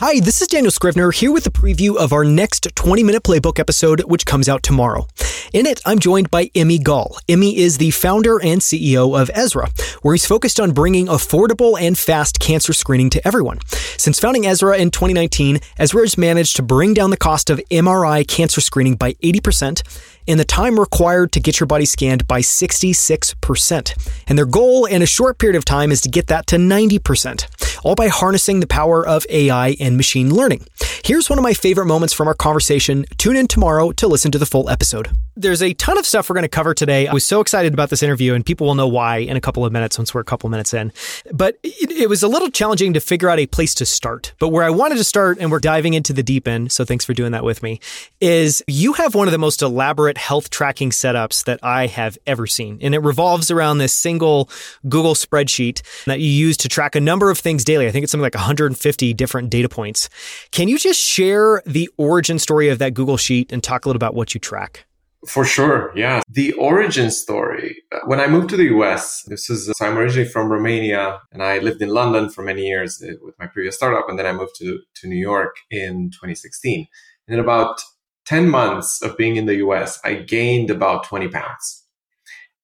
Hi, this is Daniel Scrivner here with a preview of our next 20 minute playbook episode, which comes out tomorrow. In it, I'm joined by Emi Gal. Emi is the founder and CEO of Ezra, where he's focused on bringing affordable and fast cancer screening to everyone. Since founding Ezra in 2019, Ezra has managed to bring down the cost of MRI cancer screening by 80% and the time required to get your body scanned by 66%. And their goal in a short period of time is to get that to 90% all by harnessing the power of AI and machine learning. Here's one of my favorite moments from our conversation. Tune in tomorrow to listen to the full episode. There's a ton of stuff we're going to cover today. I was so excited about this interview, and people will know why in a couple of minutes once we're a couple minutes in. But it, it was a little challenging to figure out a place to start. But where I wanted to start, and we're diving into the deep end, so thanks for doing that with me, is you have one of the most elaborate health tracking setups that I have ever seen. And it revolves around this single Google spreadsheet that you use to track a number of things daily. I think it's something like 150 different data points. Can you just share the origin story of that Google Sheet and talk a little about what you track? For sure, yeah. The origin story. Uh, when I moved to the US, this is so I'm originally from Romania and I lived in London for many years uh, with my previous startup and then I moved to to New York in 2016. And in about 10 months of being in the US, I gained about 20 pounds.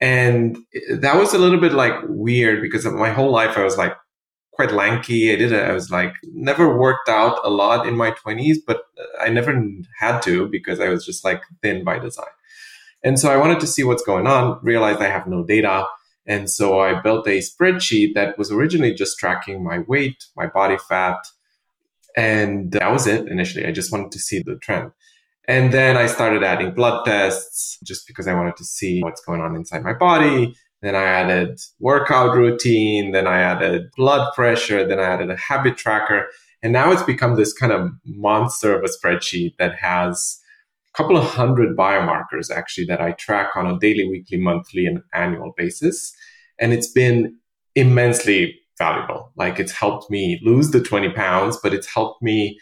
And that was a little bit like weird because my whole life I was like quite lanky. I did it. I was like never worked out a lot in my 20s, but I never had to because I was just like thin by design. And so I wanted to see what's going on, realized I have no data. And so I built a spreadsheet that was originally just tracking my weight, my body fat. And that was it initially. I just wanted to see the trend. And then I started adding blood tests just because I wanted to see what's going on inside my body. Then I added workout routine. Then I added blood pressure. Then I added a habit tracker. And now it's become this kind of monster of a spreadsheet that has couple of hundred biomarkers actually that I track on a daily, weekly, monthly, and annual basis. And it's been immensely valuable. Like it's helped me lose the 20 pounds, but it's helped me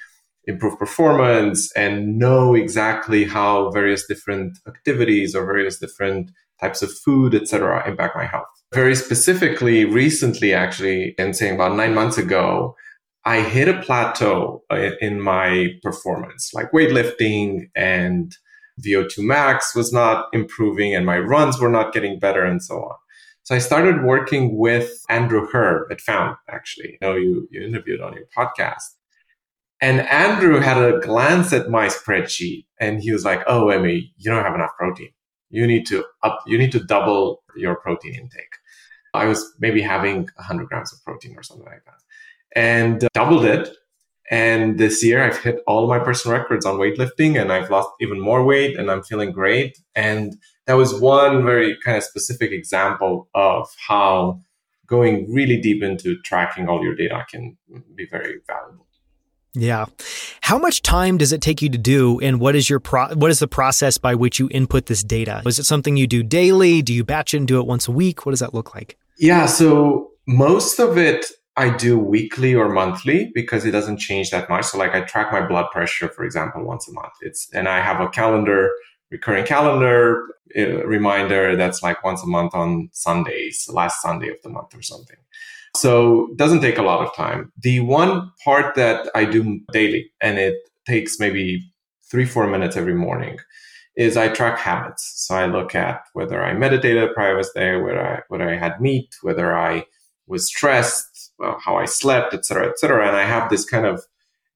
improve performance and know exactly how various different activities or various different types of food, etc., impact my health. Very specifically, recently, actually, and saying about nine months ago, I hit a plateau uh, in my performance, like weightlifting and VO2 max was not improving and my runs were not getting better and so on. So I started working with Andrew Herb at Found, actually. I know you, you interviewed on your podcast. And Andrew had a glance at my spreadsheet and he was like, Oh, Emi, you don't have enough protein. You need to up, you need to double your protein intake. I was maybe having 100 grams of protein or something like that and uh, doubled it. And this year I've hit all my personal records on weightlifting and I've lost even more weight and I'm feeling great. And that was one very kind of specific example of how going really deep into tracking all your data can be very valuable. Yeah. How much time does it take you to do and what is your pro- what is the process by which you input this data? Is it something you do daily? Do you batch it and do it once a week? What does that look like? Yeah, so most of it I do weekly or monthly because it doesn't change that much. So like I track my blood pressure, for example, once a month. It's and I have a calendar, recurring calendar uh, reminder that's like once a month on Sundays, last Sunday of the month or something. So it doesn't take a lot of time. The one part that I do daily, and it takes maybe three, four minutes every morning, is I track habits. So I look at whether I meditated prior was there, whether I whether I had meat, whether I was stressed, well, how I slept, etc., etc. And I have this kind of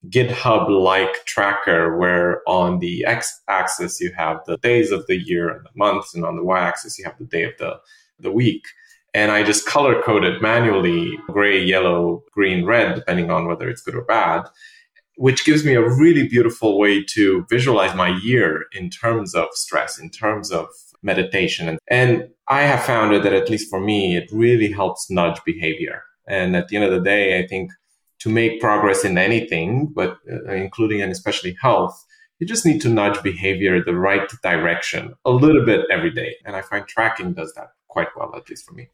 GitHub-like tracker where on the x-axis you have the days of the year and the months, and on the y-axis you have the day of the the week and I just color code it manually gray, yellow, green, red, depending on whether it's good or bad, which gives me a really beautiful way to visualize my year in terms of stress, in terms of meditation. And I have found that at least for me, it really helps nudge behavior. And at the end of the day, I think to make progress in anything, but uh, including and especially health, you just need to nudge behavior the right direction a little bit every day. And I find tracking does that quite well, at least for me.